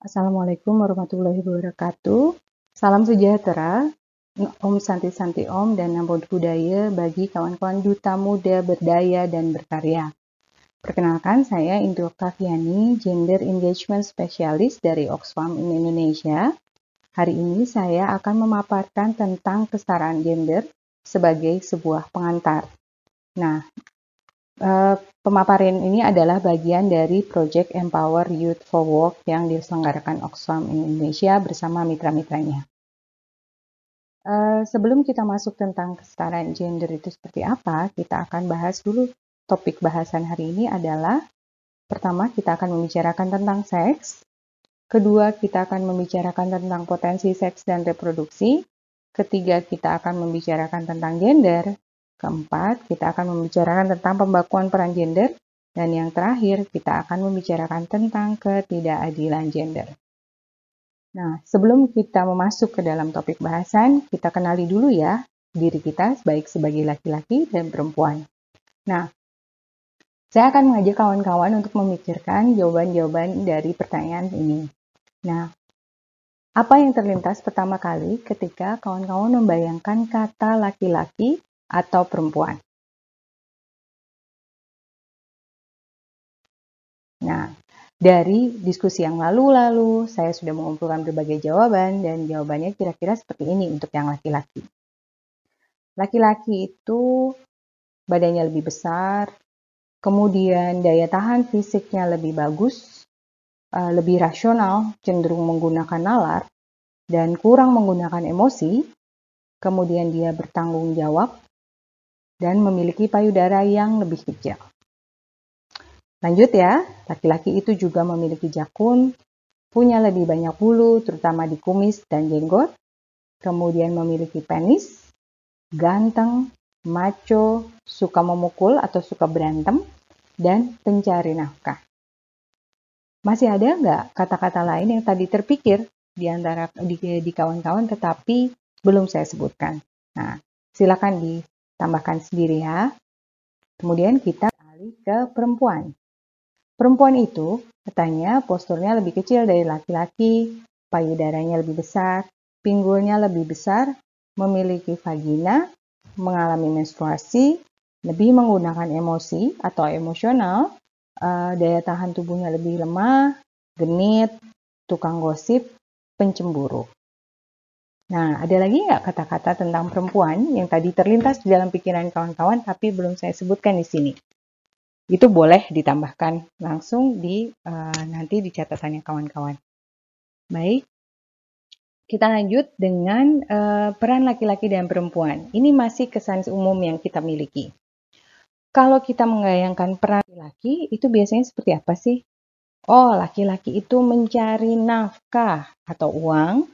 Assalamualaikum warahmatullahi wabarakatuh. Salam sejahtera, Om Santi Santi Om dan Namo Budaya bagi kawan-kawan duta muda berdaya dan berkarya. Perkenalkan, saya Indro Kaviani, Gender Engagement Specialist dari Oxfam Indonesia. Hari ini saya akan memaparkan tentang kesetaraan gender sebagai sebuah pengantar. Nah, eh, pemaparan ini adalah bagian dari Project Empower Youth for Work yang diselenggarakan Oxfam Indonesia bersama mitra-mitranya. Uh, sebelum kita masuk tentang kesetaraan gender itu seperti apa, kita akan bahas dulu topik bahasan hari ini adalah pertama kita akan membicarakan tentang seks, kedua kita akan membicarakan tentang potensi seks dan reproduksi, ketiga kita akan membicarakan tentang gender, keempat kita akan membicarakan tentang pembakuan peran gender, dan yang terakhir kita akan membicarakan tentang ketidakadilan gender. Nah, sebelum kita memasuk ke dalam topik bahasan, kita kenali dulu ya diri kita baik sebagai laki-laki dan perempuan. Nah, saya akan mengajak kawan-kawan untuk memikirkan jawaban-jawaban dari pertanyaan ini. Nah, apa yang terlintas pertama kali ketika kawan-kawan membayangkan kata laki-laki atau perempuan? Nah, dari diskusi yang lalu-lalu, saya sudah mengumpulkan berbagai jawaban dan jawabannya kira-kira seperti ini untuk yang laki-laki. Laki-laki itu badannya lebih besar, kemudian daya tahan fisiknya lebih bagus, eh, lebih rasional, cenderung menggunakan nalar, dan kurang menggunakan emosi, kemudian dia bertanggung jawab, dan memiliki payudara yang lebih kecil. Lanjut ya, laki-laki itu juga memiliki jakun, punya lebih banyak bulu, terutama di kumis dan jenggot, kemudian memiliki penis, ganteng, maco, suka memukul atau suka berantem, dan pencari nafkah. Masih ada nggak kata-kata lain yang tadi terpikir di antara di kawan-kawan tetapi belum saya sebutkan? Nah, silakan ditambahkan sendiri ya. Kemudian kita alih ke perempuan. Perempuan itu, katanya, posturnya lebih kecil dari laki-laki, payudaranya lebih besar, pinggulnya lebih besar, memiliki vagina, mengalami menstruasi, lebih menggunakan emosi atau emosional, uh, daya tahan tubuhnya lebih lemah, genit, tukang gosip, pencemburu. Nah, ada lagi nggak kata-kata tentang perempuan yang tadi terlintas di dalam pikiran kawan-kawan tapi belum saya sebutkan di sini? itu boleh ditambahkan langsung di uh, nanti di catatannya kawan-kawan. Baik, kita lanjut dengan uh, peran laki-laki dan perempuan. Ini masih kesan umum yang kita miliki. Kalau kita menggayangkan peran laki-laki, itu biasanya seperti apa sih? Oh, laki-laki itu mencari nafkah atau uang,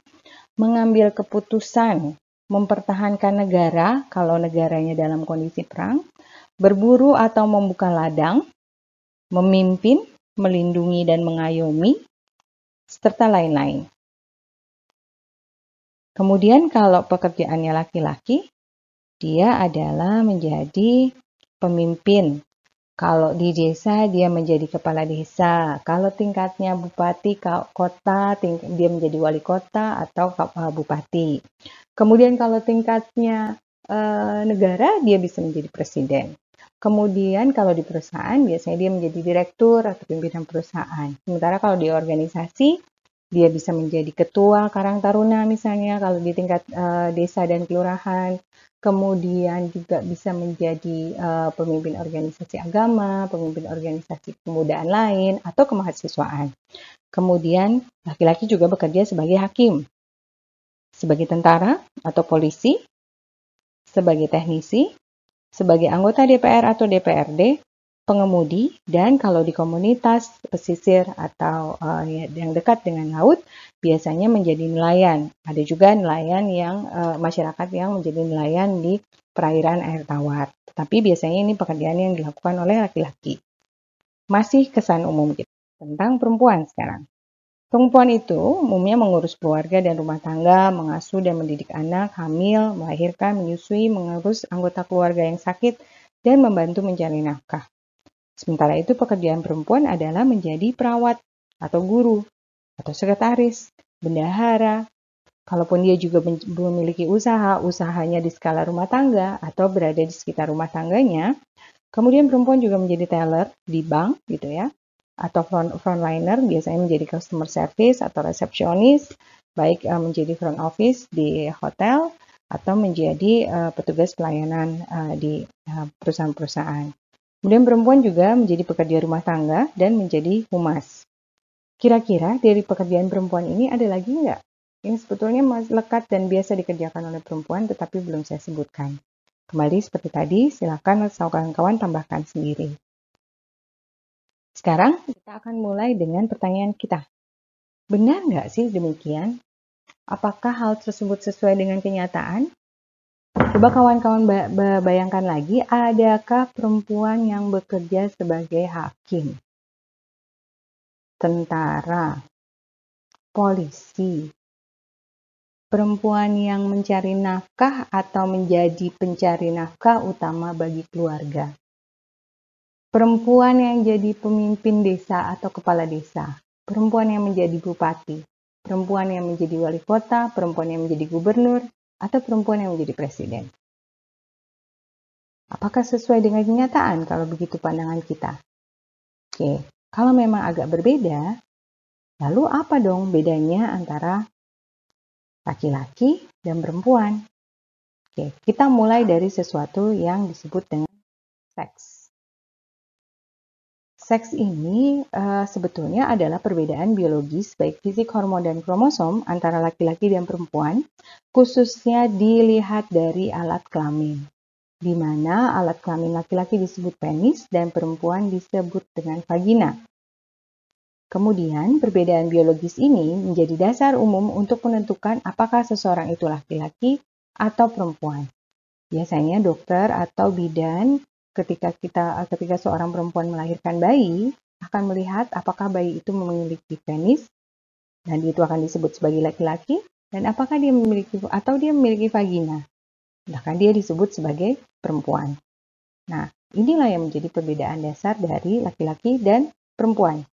mengambil keputusan, mempertahankan negara kalau negaranya dalam kondisi perang, berburu atau membuka ladang, memimpin, melindungi dan mengayomi, serta lain-lain. Kemudian kalau pekerjaannya laki-laki, dia adalah menjadi pemimpin. Kalau di desa dia menjadi kepala desa. Kalau tingkatnya bupati kota, dia menjadi wali kota atau eh, bupati. Kemudian kalau tingkatnya eh, negara dia bisa menjadi presiden. Kemudian kalau di perusahaan biasanya dia menjadi direktur atau pimpinan perusahaan. Sementara kalau di organisasi dia bisa menjadi ketua Karang Taruna misalnya kalau di tingkat uh, desa dan kelurahan. Kemudian juga bisa menjadi uh, pemimpin organisasi agama, pemimpin organisasi kemudaan lain atau kemahasiswaan. Kemudian laki-laki juga bekerja sebagai hakim, sebagai tentara atau polisi, sebagai teknisi, sebagai anggota DPR atau DPRD, pengemudi, dan kalau di komunitas pesisir atau uh, yang dekat dengan laut, biasanya menjadi nelayan. Ada juga nelayan yang uh, masyarakat yang menjadi nelayan di perairan air tawar. Tapi biasanya ini pekerjaan yang dilakukan oleh laki-laki. Masih kesan umum kita tentang perempuan sekarang. Perempuan itu umumnya mengurus keluarga dan rumah tangga, mengasuh dan mendidik anak, hamil, melahirkan, menyusui, mengurus anggota keluarga yang sakit, dan membantu mencari nafkah. Sementara itu pekerjaan perempuan adalah menjadi perawat atau guru atau sekretaris, bendahara. Kalaupun dia juga memiliki usaha, usahanya di skala rumah tangga atau berada di sekitar rumah tangganya, kemudian perempuan juga menjadi teller di bank gitu ya, atau front, frontliner biasanya menjadi customer service atau resepsionis, baik uh, menjadi front office di hotel atau menjadi uh, petugas pelayanan uh, di perusahaan-perusahaan. Kemudian perempuan juga menjadi pekerja rumah tangga dan menjadi humas. Kira-kira dari pekerjaan perempuan ini ada lagi nggak? Ini sebetulnya masih lekat dan biasa dikerjakan oleh perempuan tetapi belum saya sebutkan. Kembali seperti tadi, silakan kawan-kawan tambahkan sendiri. Sekarang kita akan mulai dengan pertanyaan kita. Benar nggak sih demikian? Apakah hal tersebut sesuai dengan kenyataan? Coba kawan-kawan bayangkan lagi, adakah perempuan yang bekerja sebagai hakim, tentara, polisi, perempuan yang mencari nafkah atau menjadi pencari nafkah utama bagi keluarga, perempuan yang jadi pemimpin desa atau kepala desa, perempuan yang menjadi bupati, perempuan yang menjadi wali kota, perempuan yang menjadi gubernur, atau perempuan yang menjadi presiden. Apakah sesuai dengan kenyataan kalau begitu pandangan kita? Oke, kalau memang agak berbeda, lalu apa dong bedanya antara laki-laki dan perempuan? Oke, kita mulai dari sesuatu yang disebut dengan seks. Seks ini uh, sebetulnya adalah perbedaan biologis baik fisik hormon dan kromosom antara laki-laki dan perempuan, khususnya dilihat dari alat kelamin, di mana alat kelamin laki-laki disebut penis dan perempuan disebut dengan vagina. Kemudian, perbedaan biologis ini menjadi dasar umum untuk menentukan apakah seseorang itu laki-laki atau perempuan. Biasanya dokter atau bidan ketika kita ketika seorang perempuan melahirkan bayi akan melihat apakah bayi itu memiliki penis dan itu akan disebut sebagai laki-laki dan apakah dia memiliki atau dia memiliki vagina bahkan dia disebut sebagai perempuan. Nah, inilah yang menjadi perbedaan dasar dari laki-laki dan perempuan.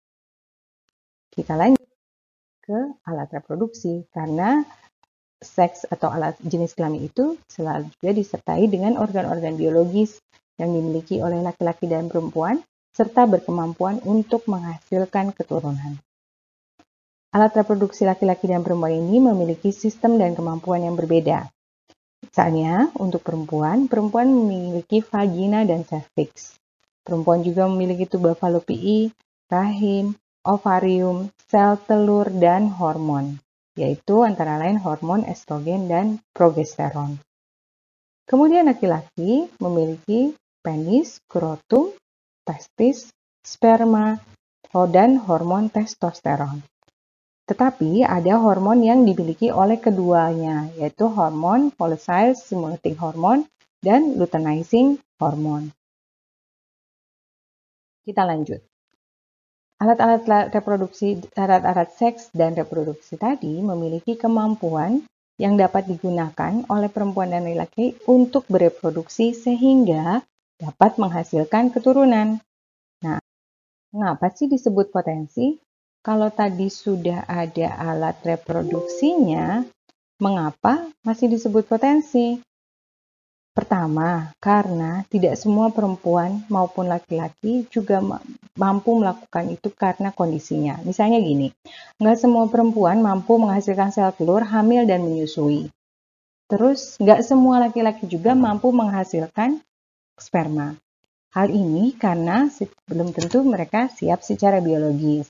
Kita lanjut ke alat reproduksi karena seks atau alat jenis kelamin itu selalu juga disertai dengan organ-organ biologis yang dimiliki oleh laki-laki dan perempuan, serta berkemampuan untuk menghasilkan keturunan. Alat reproduksi laki-laki dan perempuan ini memiliki sistem dan kemampuan yang berbeda. Misalnya, untuk perempuan, perempuan memiliki vagina dan cervix. Perempuan juga memiliki tuba falopii, rahim, ovarium, sel telur, dan hormon, yaitu antara lain hormon estrogen dan progesteron. Kemudian laki-laki memiliki penis, skrotum, testis, sperma, dan hormon testosteron. Tetapi ada hormon yang dimiliki oleh keduanya, yaitu hormon polycyl stimulating hormone dan luteinizing hormone. Kita lanjut. Alat-alat reproduksi, alat-alat seks dan reproduksi tadi memiliki kemampuan yang dapat digunakan oleh perempuan dan laki-laki untuk bereproduksi sehingga dapat menghasilkan keturunan. Nah, mengapa sih disebut potensi? Kalau tadi sudah ada alat reproduksinya, mengapa masih disebut potensi? Pertama, karena tidak semua perempuan maupun laki-laki juga mampu melakukan itu karena kondisinya. Misalnya gini, nggak semua perempuan mampu menghasilkan sel telur, hamil, dan menyusui. Terus, nggak semua laki-laki juga mampu menghasilkan sperma. Hal ini karena belum tentu mereka siap secara biologis.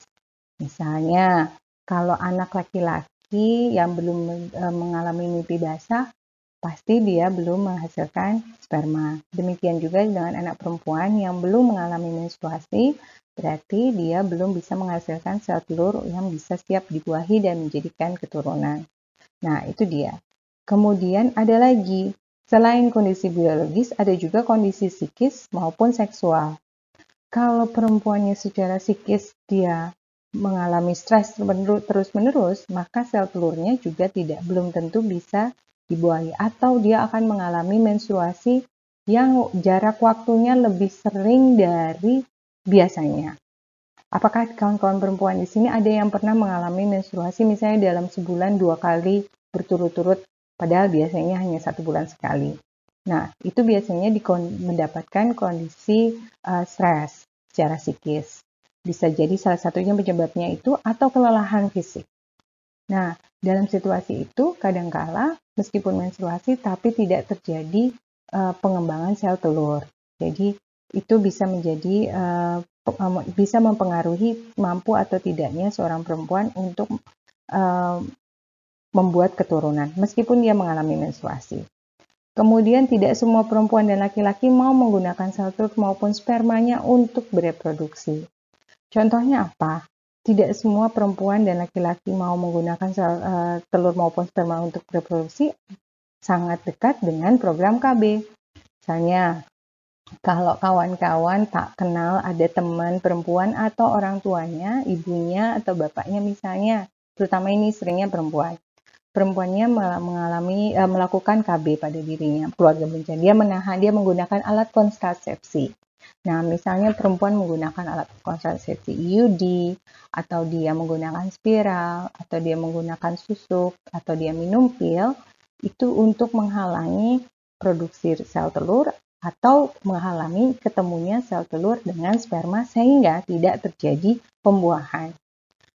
Misalnya, kalau anak laki-laki yang belum e, mengalami mimpi basah, pasti dia belum menghasilkan sperma. Demikian juga dengan anak perempuan yang belum mengalami menstruasi, berarti dia belum bisa menghasilkan sel telur yang bisa siap dibuahi dan menjadikan keturunan. Nah, itu dia. Kemudian ada lagi Selain kondisi biologis, ada juga kondisi psikis maupun seksual. Kalau perempuannya secara psikis dia mengalami stres terus-menerus, maka sel telurnya juga tidak belum tentu bisa dibuahi atau dia akan mengalami menstruasi yang jarak waktunya lebih sering dari biasanya. Apakah kawan-kawan perempuan di sini ada yang pernah mengalami menstruasi misalnya dalam sebulan dua kali berturut-turut, padahal biasanya hanya satu bulan sekali. Nah, itu biasanya mendapatkan kondisi uh, stres secara psikis. Bisa jadi salah satunya penyebabnya itu atau kelelahan fisik. Nah, dalam situasi itu kadangkala meskipun menstruasi tapi tidak terjadi uh, pengembangan sel telur. Jadi itu bisa menjadi uh, bisa mempengaruhi mampu atau tidaknya seorang perempuan untuk uh, membuat keturunan meskipun dia mengalami menstruasi. Kemudian tidak semua perempuan dan laki-laki mau menggunakan sel telur maupun spermanya untuk bereproduksi. Contohnya apa? Tidak semua perempuan dan laki-laki mau menggunakan sel uh, telur maupun sperma untuk bereproduksi sangat dekat dengan program KB. Misalnya, kalau kawan-kawan tak kenal ada teman perempuan atau orang tuanya, ibunya atau bapaknya misalnya, terutama ini seringnya perempuan. Perempuannya mengalami uh, melakukan KB pada dirinya, keluarga berencana. Dia menahan, dia menggunakan alat kontrasepsi. Nah, misalnya perempuan menggunakan alat kontrasepsi IUD, atau dia menggunakan spiral, atau dia menggunakan susuk, atau dia minum pil, itu untuk menghalangi produksi sel telur atau menghalangi ketemunya sel telur dengan sperma sehingga tidak terjadi pembuahan.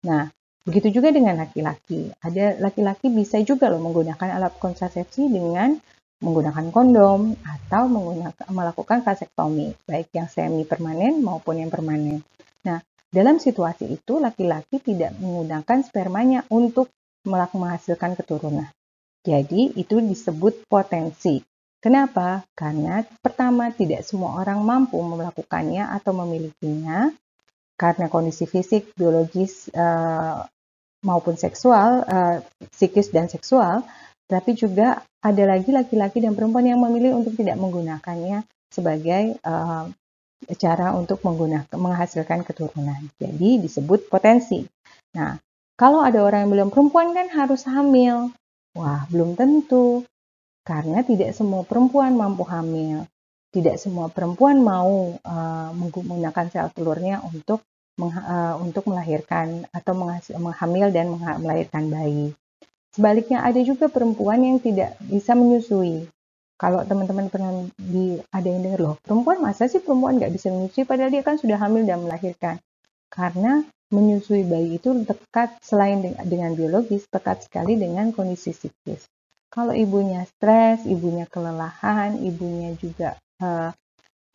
Nah, begitu juga dengan laki-laki. Ada laki-laki bisa juga loh menggunakan alat kontrasepsi dengan menggunakan kondom atau menggunakan melakukan vasektomi, baik yang semi permanen maupun yang permanen. Nah, dalam situasi itu laki-laki tidak menggunakan spermanya untuk menghasilkan keturunan. Jadi itu disebut potensi. Kenapa? Karena pertama tidak semua orang mampu melakukannya atau memilikinya karena kondisi fisik, biologis uh, maupun seksual, uh, psikis dan seksual, tapi juga ada lagi laki-laki dan perempuan yang memilih untuk tidak menggunakannya sebagai uh, cara untuk menggunakan menghasilkan keturunan. Jadi disebut potensi. Nah, kalau ada orang yang belum perempuan kan harus hamil. Wah, belum tentu. Karena tidak semua perempuan mampu hamil. Tidak semua perempuan mau uh, menggunakan sel telurnya untuk untuk melahirkan atau menghamil dan melahirkan bayi. Sebaliknya ada juga perempuan yang tidak bisa menyusui. Kalau teman-teman pernah di ada yang dengar loh, perempuan masa sih perempuan nggak bisa menyusui padahal dia kan sudah hamil dan melahirkan. Karena menyusui bayi itu dekat selain dengan biologis, dekat sekali dengan kondisi psikis. Kalau ibunya stres, ibunya kelelahan, ibunya juga uh,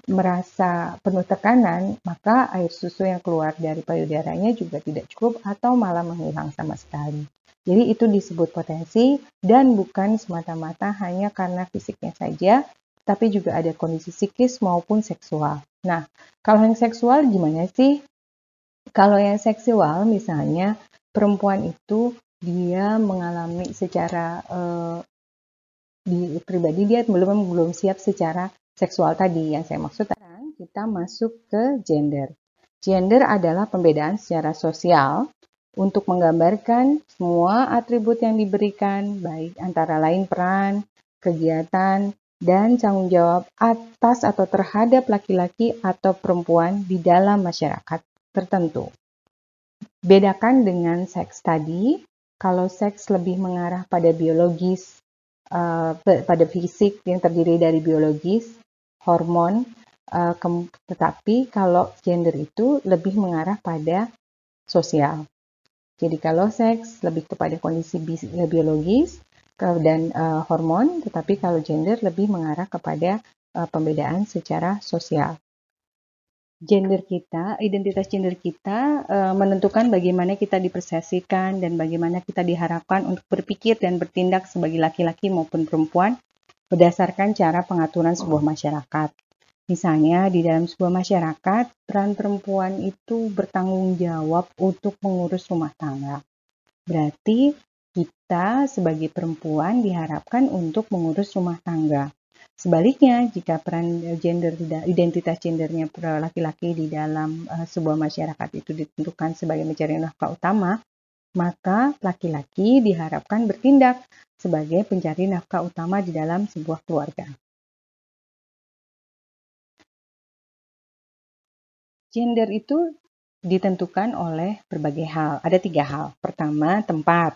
merasa penuh tekanan, maka air susu yang keluar dari payudaranya juga tidak cukup atau malah menghilang sama sekali. Jadi itu disebut potensi dan bukan semata-mata hanya karena fisiknya saja, tapi juga ada kondisi psikis maupun seksual. Nah, kalau yang seksual gimana sih? Kalau yang seksual misalnya perempuan itu dia mengalami secara uh, di pribadi dia belum belum siap secara seksual tadi yang saya maksud sekarang kita masuk ke gender. Gender adalah pembedaan secara sosial untuk menggambarkan semua atribut yang diberikan baik antara lain peran, kegiatan, dan tanggung jawab atas atau terhadap laki-laki atau perempuan di dalam masyarakat tertentu. Bedakan dengan seks tadi, kalau seks lebih mengarah pada biologis, uh, pada fisik yang terdiri dari biologis, hormon, uh, tetapi kalau gender itu lebih mengarah pada sosial. Jadi kalau seks lebih kepada kondisi biologis dan uh, hormon, tetapi kalau gender lebih mengarah kepada uh, pembedaan secara sosial gender kita, identitas gender kita e, menentukan bagaimana kita dipersepsikan dan bagaimana kita diharapkan untuk berpikir dan bertindak sebagai laki-laki maupun perempuan berdasarkan cara pengaturan sebuah masyarakat. Misalnya di dalam sebuah masyarakat, peran perempuan itu bertanggung jawab untuk mengurus rumah tangga. Berarti kita sebagai perempuan diharapkan untuk mengurus rumah tangga. Sebaliknya, jika peran gender identitas gendernya laki-laki di dalam uh, sebuah masyarakat itu ditentukan sebagai mencari nafkah utama, maka laki-laki diharapkan bertindak sebagai pencari nafkah utama di dalam sebuah keluarga. Gender itu ditentukan oleh berbagai hal. Ada tiga hal. Pertama, tempat.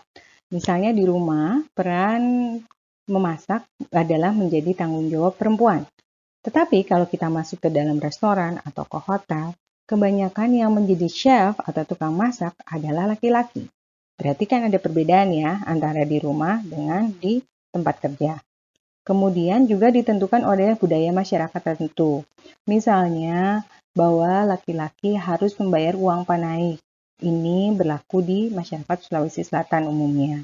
Misalnya di rumah, peran memasak adalah menjadi tanggung jawab perempuan. Tetapi kalau kita masuk ke dalam restoran atau ke hotel, kebanyakan yang menjadi chef atau tukang masak adalah laki-laki. Berarti kan ada perbedaan ya antara di rumah dengan di tempat kerja. Kemudian juga ditentukan oleh budaya masyarakat tertentu. Misalnya bahwa laki-laki harus membayar uang panai. Ini berlaku di masyarakat Sulawesi Selatan umumnya.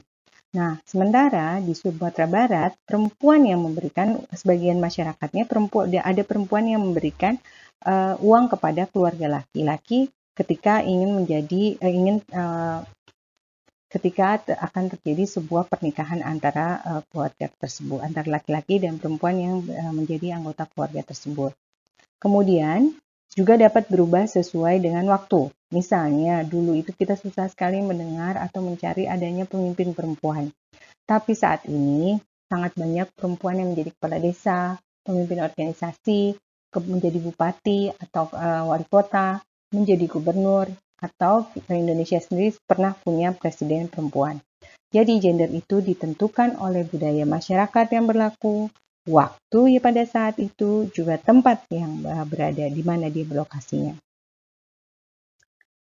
Nah, sementara di Sumatera Barat, perempuan yang memberikan sebagian masyarakatnya perempuan ada perempuan yang memberikan uh, uang kepada keluarga laki-laki ketika ingin menjadi uh, ingin uh, ketika akan terjadi sebuah pernikahan antara uh, keluarga tersebut antara laki-laki dan perempuan yang uh, menjadi anggota keluarga tersebut. Kemudian juga dapat berubah sesuai dengan waktu. Misalnya, dulu itu kita susah sekali mendengar atau mencari adanya pemimpin perempuan. Tapi saat ini, sangat banyak perempuan yang menjadi kepala desa, pemimpin organisasi, menjadi bupati atau uh, wali kota, menjadi gubernur, atau Indonesia sendiri pernah punya presiden perempuan. Jadi gender itu ditentukan oleh budaya masyarakat yang berlaku, waktu ya pada saat itu, juga tempat yang berada di mana dia berlokasinya.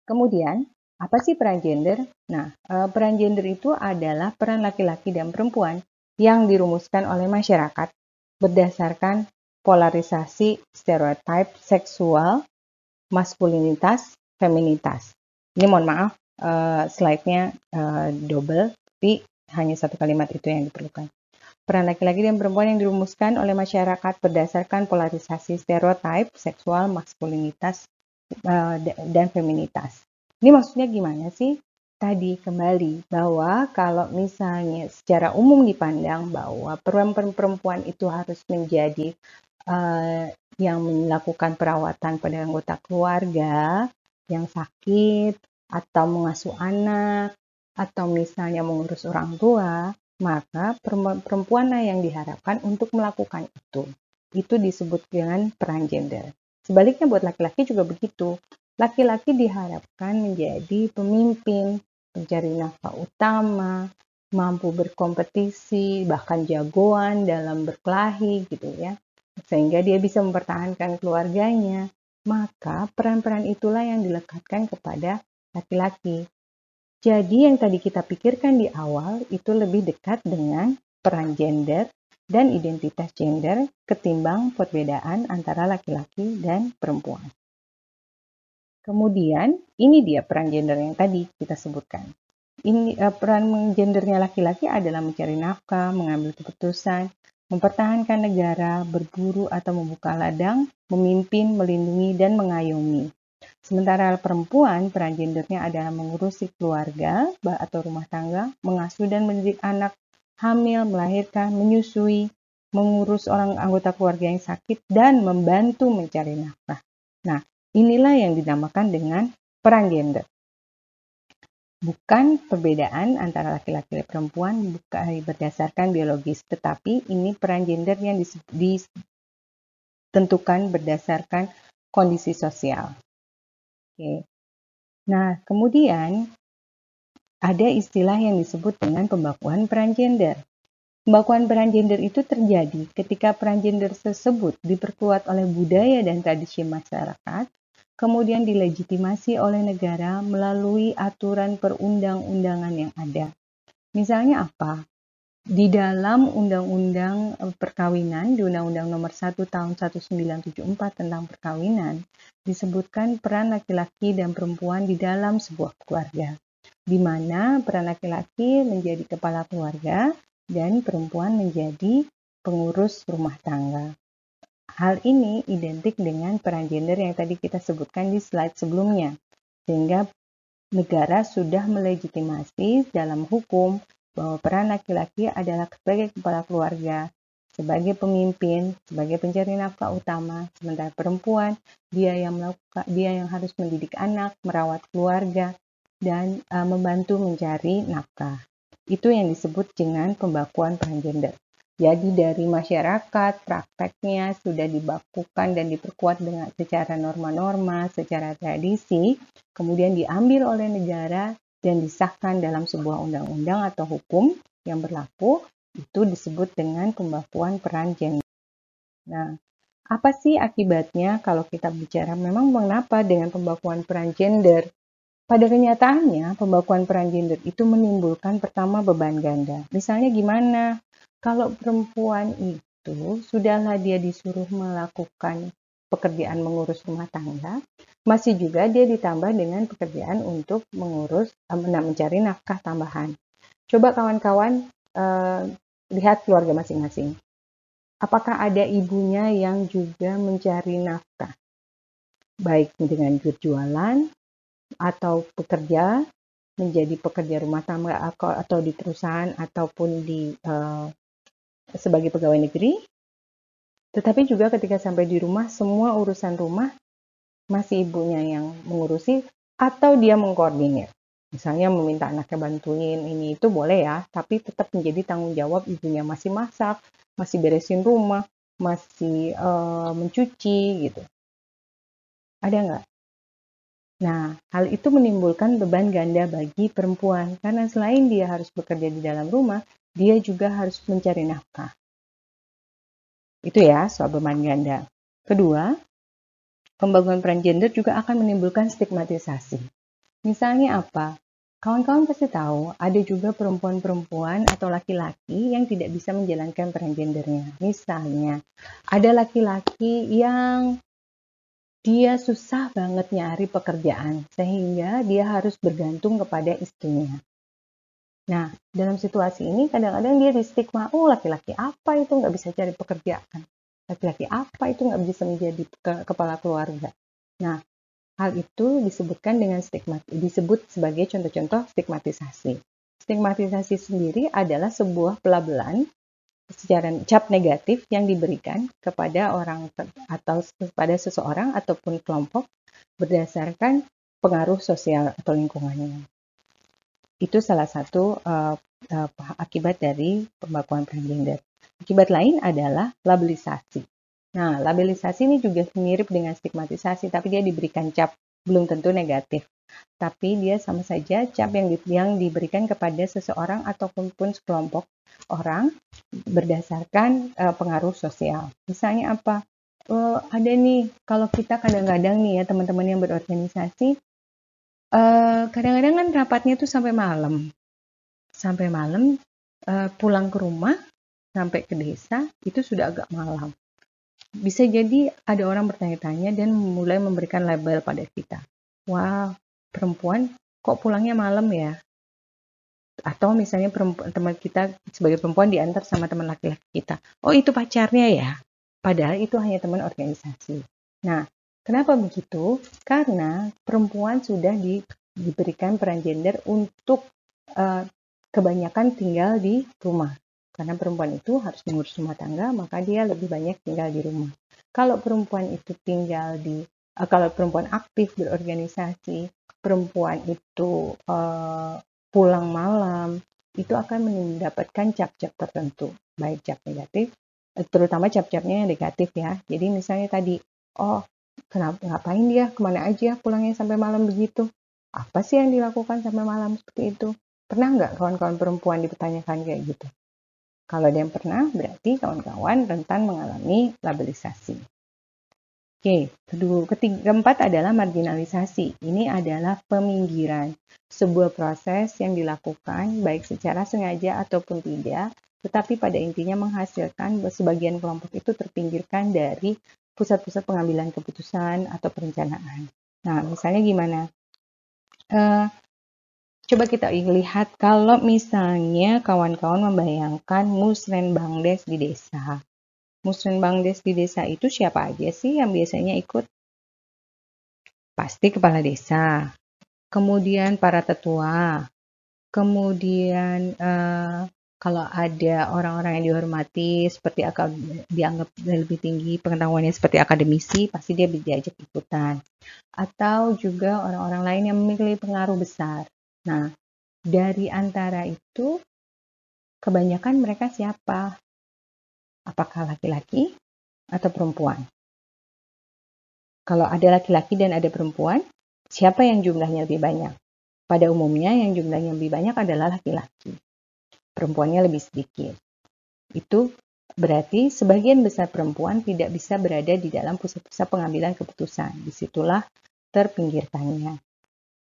Kemudian, apa sih peran gender? Nah, eh, peran gender itu adalah peran laki-laki dan perempuan yang dirumuskan oleh masyarakat berdasarkan polarisasi stereotip seksual, maskulinitas, feminitas. Ini mohon maaf, uh, slide-nya uh, double, tapi hanya satu kalimat itu yang diperlukan. Peran laki-laki dan perempuan yang dirumuskan oleh masyarakat berdasarkan polarisasi stereotip seksual, maskulinitas, uh, dan feminitas. Ini maksudnya gimana sih? Tadi kembali bahwa kalau misalnya secara umum dipandang bahwa perempuan-perempuan itu harus menjadi uh, yang melakukan perawatan pada anggota keluarga yang sakit atau mengasuh anak atau misalnya mengurus orang tua, maka perempuan yang diharapkan untuk melakukan itu. Itu disebut dengan peran gender. Sebaliknya buat laki-laki juga begitu. Laki-laki diharapkan menjadi pemimpin, mencari nafkah utama, mampu berkompetisi, bahkan jagoan dalam berkelahi gitu ya. Sehingga dia bisa mempertahankan keluarganya. Maka peran-peran itulah yang dilekatkan kepada laki-laki. Jadi yang tadi kita pikirkan di awal itu lebih dekat dengan peran gender dan identitas gender ketimbang perbedaan antara laki-laki dan perempuan. Kemudian ini dia peran gender yang tadi kita sebutkan. Ini uh, peran gendernya laki-laki adalah mencari nafkah, mengambil keputusan, mempertahankan negara, berburu atau membuka ladang, memimpin, melindungi dan mengayomi. Sementara perempuan, peran gendernya adalah mengurusi keluarga atau rumah tangga, mengasuh dan mendidik anak, hamil, melahirkan, menyusui, mengurus orang anggota keluarga yang sakit, dan membantu mencari nafkah. Nah, inilah yang dinamakan dengan peran gender. Bukan perbedaan antara laki-laki dan perempuan bukan berdasarkan biologis, tetapi ini peran gender yang ditentukan berdasarkan kondisi sosial. Oke. Nah, kemudian ada istilah yang disebut dengan pembakuan peran gender. Pembakuan peran gender itu terjadi ketika peran gender tersebut diperkuat oleh budaya dan tradisi masyarakat, kemudian dilegitimasi oleh negara melalui aturan perundang-undangan yang ada. Misalnya apa? di dalam Undang-Undang eh, Perkawinan, di Undang-Undang Nomor 1 Tahun 1974 tentang perkawinan, disebutkan peran laki-laki dan perempuan di dalam sebuah keluarga, di mana peran laki-laki menjadi kepala keluarga dan perempuan menjadi pengurus rumah tangga. Hal ini identik dengan peran gender yang tadi kita sebutkan di slide sebelumnya, sehingga negara sudah melegitimasi dalam hukum bahwa peran laki-laki adalah sebagai kepala keluarga, sebagai pemimpin, sebagai pencari nafkah utama, sementara perempuan dia yang melakukan dia yang harus mendidik anak, merawat keluarga dan uh, membantu mencari nafkah. Itu yang disebut dengan pembakuan peran gender. Jadi dari masyarakat prakteknya sudah dibakukan dan diperkuat dengan secara norma-norma, secara tradisi, kemudian diambil oleh negara dan disahkan dalam sebuah undang-undang atau hukum yang berlaku, itu disebut dengan pembakuan peran gender. Nah, apa sih akibatnya kalau kita bicara memang mengapa dengan pembakuan peran gender? Pada kenyataannya, pembakuan peran gender itu menimbulkan pertama beban ganda. Misalnya gimana? Kalau perempuan itu sudahlah dia disuruh melakukan pekerjaan mengurus rumah tangga, masih juga dia ditambah dengan pekerjaan untuk mengurus eh, mencari nafkah tambahan. Coba kawan-kawan uh, lihat keluarga masing-masing. Apakah ada ibunya yang juga mencari nafkah? Baik dengan berjualan atau bekerja menjadi pekerja rumah tangga atau di perusahaan ataupun di uh, sebagai pegawai negeri, tetapi juga ketika sampai di rumah, semua urusan rumah masih ibunya yang mengurusi atau dia mengkoordinir. Misalnya meminta anaknya bantuin ini itu boleh ya, tapi tetap menjadi tanggung jawab ibunya masih masak, masih beresin rumah, masih uh, mencuci gitu. Ada nggak? Nah, hal itu menimbulkan beban ganda bagi perempuan karena selain dia harus bekerja di dalam rumah, dia juga harus mencari nafkah. Itu ya soal beban ganda. Kedua, pembangunan peran gender juga akan menimbulkan stigmatisasi. Misalnya apa? Kawan-kawan pasti tahu ada juga perempuan-perempuan atau laki-laki yang tidak bisa menjalankan peran gendernya. Misalnya, ada laki-laki yang dia susah banget nyari pekerjaan sehingga dia harus bergantung kepada istrinya. Nah, dalam situasi ini kadang-kadang dia di stigma, oh laki-laki apa itu nggak bisa cari pekerjaan. Laki-laki apa itu nggak bisa menjadi ke kepala keluarga. Nah, hal itu disebutkan dengan stigma, disebut sebagai contoh-contoh stigmatisasi. Stigmatisasi sendiri adalah sebuah pelabelan secara cap negatif yang diberikan kepada orang atau kepada seseorang ataupun kelompok berdasarkan pengaruh sosial atau lingkungannya. Itu salah satu uh, uh, akibat dari pembakuan peran gender. Akibat lain adalah labelisasi. Nah, labelisasi ini juga mirip dengan stigmatisasi, tapi dia diberikan cap belum tentu negatif. Tapi dia sama saja cap yang, di, yang diberikan kepada seseorang ataupun pun sekelompok orang berdasarkan uh, pengaruh sosial. Misalnya apa? Uh, ada nih, kalau kita kadang-kadang nih ya teman-teman yang berorganisasi, eh, kadang-kadang kan rapatnya tuh sampai malam. Sampai malam, uh, pulang ke rumah, sampai ke desa, itu sudah agak malam. Bisa jadi ada orang bertanya-tanya dan mulai memberikan label pada kita. Wah, wow, perempuan kok pulangnya malam ya? Atau misalnya teman kita sebagai perempuan diantar sama teman laki-laki kita. Oh itu pacarnya ya? Padahal itu hanya teman organisasi. Nah, Kenapa begitu? Karena perempuan sudah di, diberikan peran gender untuk uh, kebanyakan tinggal di rumah. Karena perempuan itu harus mengurus rumah tangga, maka dia lebih banyak tinggal di rumah. Kalau perempuan itu tinggal di, uh, kalau perempuan aktif berorganisasi, perempuan itu uh, pulang malam, itu akan mendapatkan cap-cap tertentu, baik cap negatif, terutama cap-capnya yang negatif ya. Jadi misalnya tadi, oh Kenapa ngapain dia? Ke mana aja pulangnya sampai malam begitu? Apa sih yang dilakukan sampai malam seperti itu? Pernah nggak kawan-kawan perempuan dipertanyakan kayak gitu? Kalau ada yang pernah, berarti kawan-kawan rentan mengalami labelisasi. Oke, kedua, ketiga, keempat adalah marginalisasi. Ini adalah peminggiran, sebuah proses yang dilakukan baik secara sengaja ataupun tidak, tetapi pada intinya menghasilkan sebagian kelompok itu terpinggirkan dari pusat-pusat pengambilan keputusan atau perencanaan. Nah, misalnya gimana? Uh, coba kita lihat kalau misalnya kawan-kawan membayangkan musren bangdes di desa. Musren bangdes di desa itu siapa aja sih yang biasanya ikut? Pasti kepala desa, kemudian para tetua, kemudian uh, kalau ada orang-orang yang dihormati seperti akan dianggap lebih tinggi pengetahuannya seperti akademisi pasti dia diajak ikutan atau juga orang-orang lain yang memiliki pengaruh besar nah dari antara itu kebanyakan mereka siapa Apakah laki-laki atau perempuan? Kalau ada laki-laki dan ada perempuan, siapa yang jumlahnya lebih banyak? Pada umumnya yang jumlahnya lebih banyak adalah laki-laki. Perempuannya lebih sedikit. Itu berarti sebagian besar perempuan tidak bisa berada di dalam pusat-pusat pengambilan keputusan. Di situlah terpinggirkannya.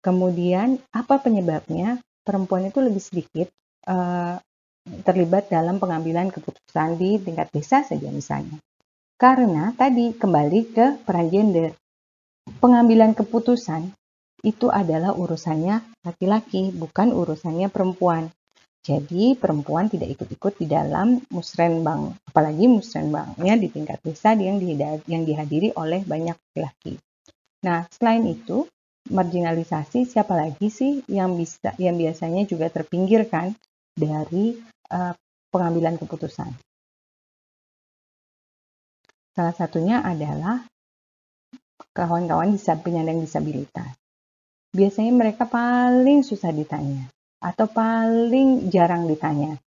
Kemudian apa penyebabnya? Perempuan itu lebih sedikit uh, terlibat dalam pengambilan keputusan di tingkat desa saja misalnya. Karena tadi kembali ke peran gender. Pengambilan keputusan itu adalah urusannya laki-laki, bukan urusannya perempuan. Jadi perempuan tidak ikut-ikut di dalam musrenbang, apalagi musrenbangnya di tingkat desa yang, yang dihadiri oleh banyak laki-laki. Nah, selain itu, marginalisasi siapa lagi sih yang bisa yang biasanya juga terpinggirkan dari uh, pengambilan keputusan? Salah satunya adalah kawan-kawan penyandang disabilitas. Biasanya mereka paling susah ditanya atau paling jarang ditanya.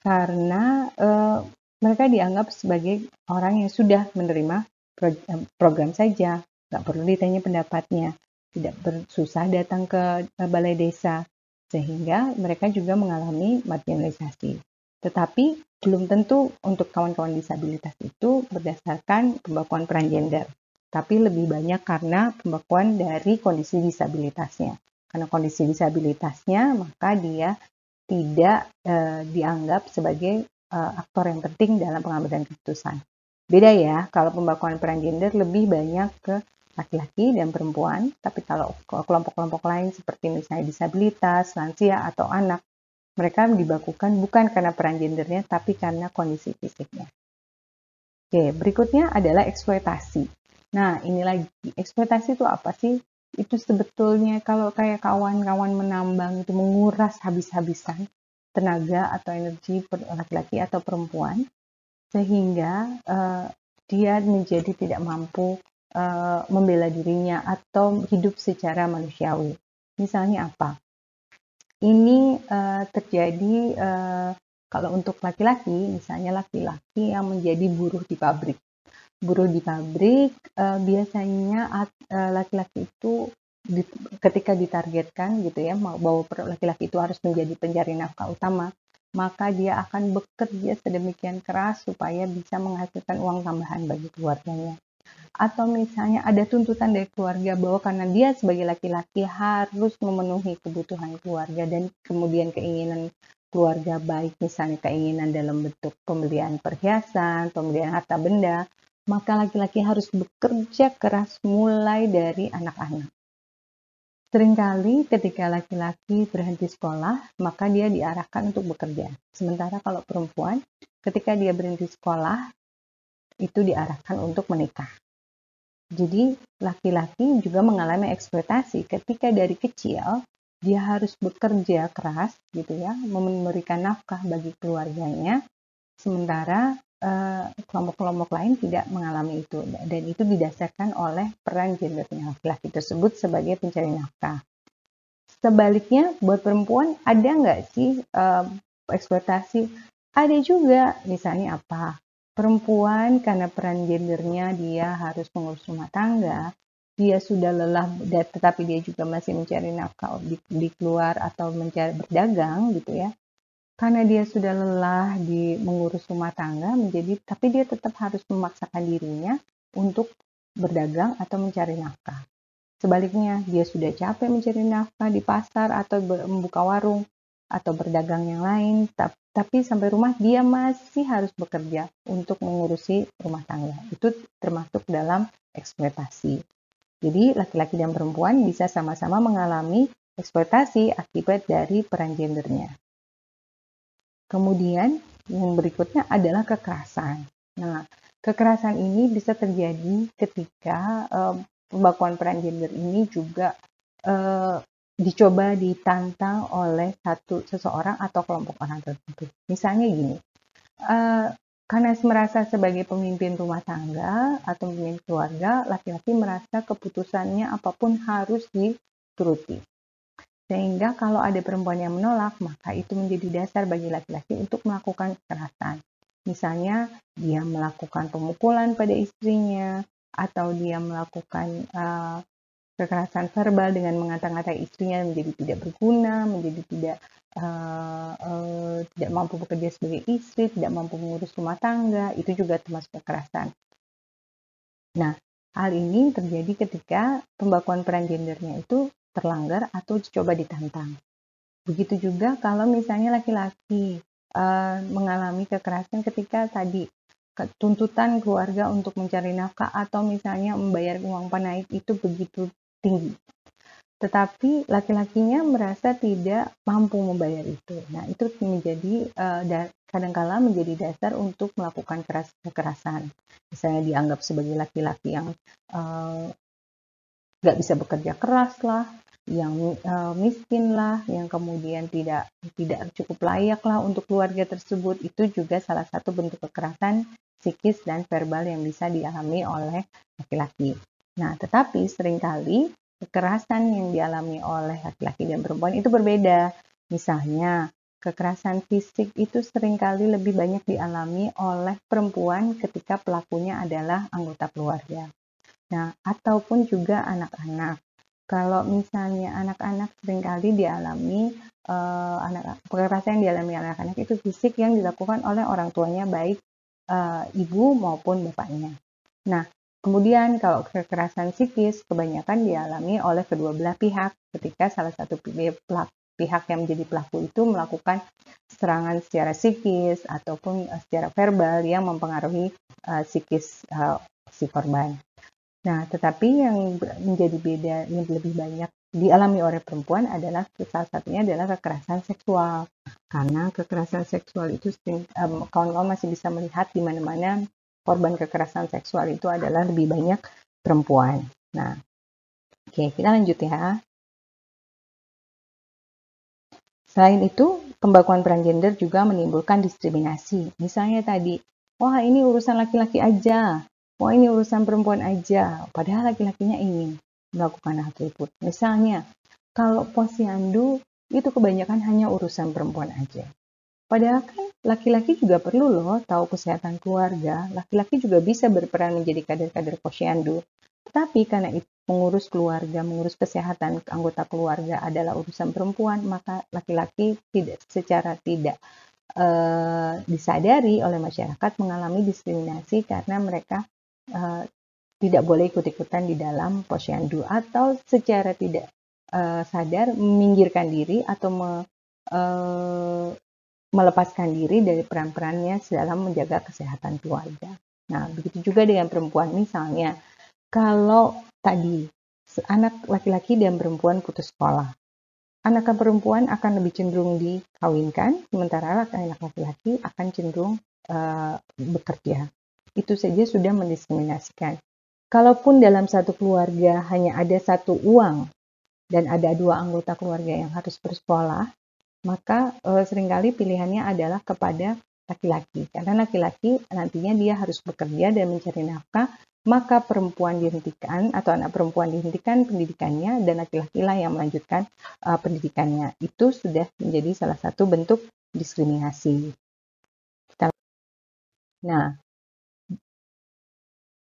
Karena eh, mereka dianggap sebagai orang yang sudah menerima pro, eh, program saja, nggak perlu ditanya pendapatnya, tidak bersusah datang ke eh, balai desa, sehingga mereka juga mengalami marginalisasi. Tetapi belum tentu untuk kawan-kawan disabilitas itu berdasarkan pembakuan peran gender, tapi lebih banyak karena pembakuan dari kondisi disabilitasnya. Karena kondisi disabilitasnya, maka dia tidak e, dianggap sebagai e, aktor yang penting dalam pengambilan keputusan. Beda ya, kalau pembakuan peran gender lebih banyak ke laki-laki dan perempuan, tapi kalau kelompok-kelompok lain seperti misalnya disabilitas, lansia, atau anak, mereka dibakukan bukan karena peran gendernya, tapi karena kondisi fisiknya. Oke, berikutnya adalah eksploitasi. Nah, ini lagi, eksploitasi itu apa sih? Itu sebetulnya kalau kayak kawan-kawan menambang itu menguras habis-habisan tenaga atau energi laki-laki atau perempuan, sehingga uh, dia menjadi tidak mampu uh, membela dirinya atau hidup secara manusiawi. Misalnya apa? ini uh, terjadi uh, kalau untuk laki-laki, misalnya laki-laki yang menjadi buruh di pabrik. Buruh di pabrik uh, biasanya laki-laki uh, itu di, ketika ditargetkan gitu ya, bahwa laki-laki itu harus menjadi pencari nafkah utama, maka dia akan bekerja sedemikian keras supaya bisa menghasilkan uang tambahan bagi keluarganya. Atau misalnya ada tuntutan dari keluarga bahwa karena dia sebagai laki-laki harus memenuhi kebutuhan keluarga dan kemudian keinginan keluarga baik misalnya keinginan dalam bentuk pembelian perhiasan, pembelian harta benda, maka laki-laki harus bekerja keras mulai dari anak-anak. Seringkali ketika laki-laki berhenti sekolah, maka dia diarahkan untuk bekerja. Sementara kalau perempuan, ketika dia berhenti sekolah, itu diarahkan untuk menikah. Jadi laki-laki juga mengalami eksploitasi ketika dari kecil dia harus bekerja keras gitu ya, memberikan nafkah bagi keluarganya, sementara kelompok-kelompok eh, lain tidak mengalami itu dan itu didasarkan oleh peran gendernya laki-laki tersebut sebagai pencari nafkah. Sebaliknya buat perempuan ada nggak sih eh, eksploitasi? Ada juga, misalnya apa? perempuan karena peran gendernya dia harus mengurus rumah tangga, dia sudah lelah tetapi dia juga masih mencari nafkah di, di keluar atau mencari berdagang gitu ya. Karena dia sudah lelah di mengurus rumah tangga menjadi tapi dia tetap harus memaksakan dirinya untuk berdagang atau mencari nafkah. Sebaliknya, dia sudah capek mencari nafkah di pasar atau membuka warung atau berdagang yang lain, tapi sampai rumah dia masih harus bekerja untuk mengurusi rumah tangga. Itu termasuk dalam eksploitasi. Jadi laki-laki dan perempuan bisa sama-sama mengalami eksploitasi akibat dari peran gendernya. Kemudian yang berikutnya adalah kekerasan. Nah, kekerasan ini bisa terjadi ketika uh, pembakuan peran gender ini juga uh, dicoba ditantang oleh satu seseorang atau kelompok orang tertentu. Misalnya gini, uh, karena merasa sebagai pemimpin rumah tangga atau pemimpin keluarga, laki-laki merasa keputusannya apa pun harus dituruti. Sehingga kalau ada perempuan yang menolak, maka itu menjadi dasar bagi laki-laki untuk melakukan kekerasan. misalnya dia melakukan pemukulan pada istrinya, atau dia melakukan uh, kekerasan verbal dengan mengata-ngatai istrinya menjadi tidak berguna, menjadi tidak uh, uh, tidak mampu bekerja sebagai istri, tidak mampu mengurus rumah tangga, itu juga termasuk kekerasan. Nah, hal ini terjadi ketika pembakuan peran gendernya itu terlanggar atau coba ditantang. Begitu juga kalau misalnya laki-laki uh, mengalami kekerasan ketika tadi tuntutan keluarga untuk mencari nafkah atau misalnya membayar uang panaik itu begitu tinggi. Tetapi laki-lakinya merasa tidak mampu membayar itu. Nah, itu menjadi uh, kadangkala menjadi dasar untuk melakukan keras kekerasan. Misalnya dianggap sebagai laki-laki yang uh, bisa bekerja keras lah, yang uh, miskin lah, yang kemudian tidak tidak cukup layak lah untuk keluarga tersebut. Itu juga salah satu bentuk kekerasan psikis dan verbal yang bisa dialami oleh laki-laki. Nah, tetapi sering kali kekerasan yang dialami oleh laki-laki dan perempuan itu berbeda. Misalnya, kekerasan fisik itu sering kali lebih banyak dialami oleh perempuan ketika pelakunya adalah anggota keluarga. Nah, ataupun juga anak-anak. Kalau misalnya anak-anak sering kali dialami uh, anak kekerasan yang dialami anak-anak itu fisik yang dilakukan oleh orang tuanya baik uh, ibu maupun bapaknya. Nah, kemudian kalau kekerasan psikis kebanyakan dialami oleh kedua belah pihak ketika salah satu pihak yang menjadi pelaku itu melakukan serangan secara psikis ataupun uh, secara verbal yang mempengaruhi uh, psikis uh, si korban. Nah, tetapi yang menjadi beda yang lebih banyak dialami oleh perempuan adalah salah satunya adalah kekerasan seksual. Karena kekerasan seksual itu kawan-kawan masih bisa melihat di mana-mana korban kekerasan seksual itu adalah lebih banyak perempuan. Nah, oke kita lanjut ya. Selain itu, pembakuan peran gender juga menimbulkan diskriminasi. Misalnya tadi, wah ini urusan laki-laki aja, wah ini urusan perempuan aja, padahal laki-lakinya ingin melakukan hal tersebut. Misalnya, kalau posyandu itu kebanyakan hanya urusan perempuan aja. Padahal kan laki-laki juga perlu loh tahu kesehatan keluarga. Laki-laki juga bisa berperan menjadi kader-kader posyandu. Tetapi karena itu mengurus keluarga, mengurus kesehatan anggota keluarga adalah urusan perempuan, maka laki-laki tidak secara tidak uh, disadari oleh masyarakat mengalami diskriminasi karena mereka uh, tidak boleh ikut-ikutan di dalam posyandu atau secara tidak uh, sadar meminggirkan diri atau me, uh, melepaskan diri dari peran-perannya dalam menjaga kesehatan keluarga. Nah, begitu juga dengan perempuan misalnya, kalau tadi anak laki-laki dan perempuan putus sekolah, anak perempuan akan lebih cenderung dikawinkan, sementara anak laki-laki akan cenderung uh, bekerja. Itu saja sudah mendiskriminasikan. Kalaupun dalam satu keluarga hanya ada satu uang dan ada dua anggota keluarga yang harus bersekolah, maka e, sering kali pilihannya adalah kepada laki-laki. Karena laki-laki nantinya dia harus bekerja dan mencari nafkah, maka perempuan dihentikan atau anak perempuan dihentikan pendidikannya dan laki-laki lah yang melanjutkan e, pendidikannya. Itu sudah menjadi salah satu bentuk diskriminasi. Nah,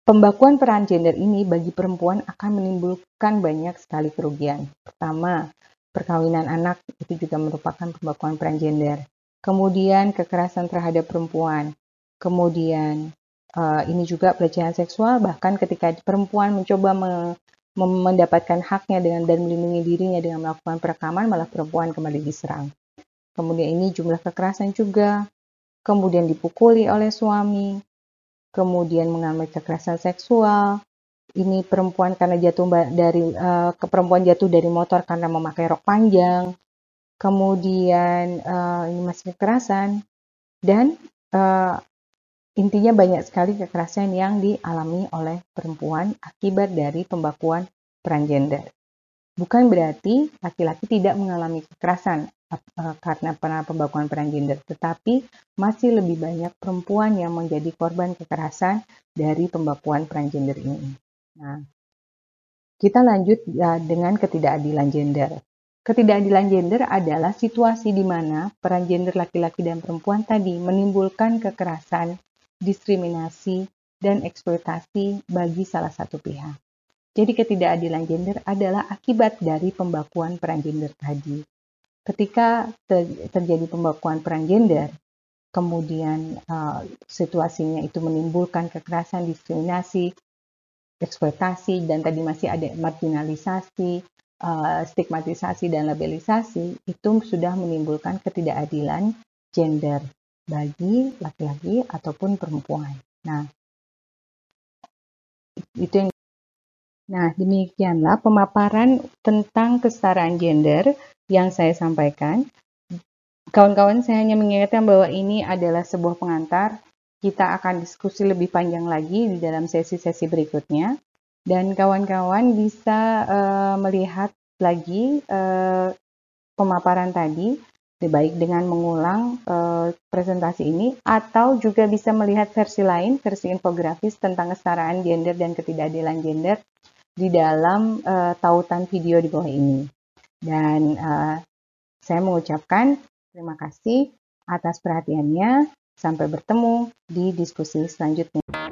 Pembakuan peran gender ini bagi perempuan akan menimbulkan banyak sekali kerugian. Pertama, perkawinan anak itu juga merupakan pembakuan peran gender. Kemudian kekerasan terhadap perempuan. Kemudian uh, ini juga pelecehan seksual bahkan ketika perempuan mencoba me mendapatkan haknya dengan dan melindungi dirinya dengan melakukan perekaman malah perempuan kembali diserang. Kemudian ini jumlah kekerasan juga. Kemudian dipukuli oleh suami, kemudian mengalami kekerasan seksual. Ini perempuan karena jatuh dari uh, perempuan jatuh dari motor karena memakai rok panjang. Kemudian uh, ini masih kekerasan dan uh, intinya banyak sekali kekerasan yang dialami oleh perempuan akibat dari pembakuan peran gender. Bukan berarti laki-laki tidak mengalami kekerasan, karena pernah pembakuan peran gender, tetapi masih lebih banyak perempuan yang menjadi korban kekerasan dari pembakuan peran gender ini. Nah, kita lanjut ya, dengan ketidakadilan gender. Ketidakadilan gender adalah situasi di mana peran gender laki-laki dan perempuan tadi menimbulkan kekerasan, diskriminasi, dan eksploitasi bagi salah satu pihak. Jadi ketidakadilan gender adalah akibat dari pembakuan peran gender tadi. Ketika terjadi pembakuan peran gender, kemudian uh, situasinya itu menimbulkan kekerasan, diskriminasi, eksploitasi, dan tadi masih ada marginalisasi, uh, stigmatisasi dan labelisasi itu sudah menimbulkan ketidakadilan gender bagi laki-laki ataupun perempuan. Nah, itu yang Nah, demikianlah pemaparan tentang kesetaraan gender yang saya sampaikan. Kawan-kawan, saya hanya mengingatkan bahwa ini adalah sebuah pengantar. Kita akan diskusi lebih panjang lagi di dalam sesi-sesi berikutnya dan kawan-kawan bisa uh, melihat lagi uh, pemaparan tadi baik dengan mengulang uh, presentasi ini atau juga bisa melihat versi lain, versi infografis tentang kesetaraan gender dan ketidakadilan gender di dalam uh, tautan video di bawah ini. Dan uh, saya mengucapkan terima kasih atas perhatiannya. Sampai bertemu di diskusi selanjutnya.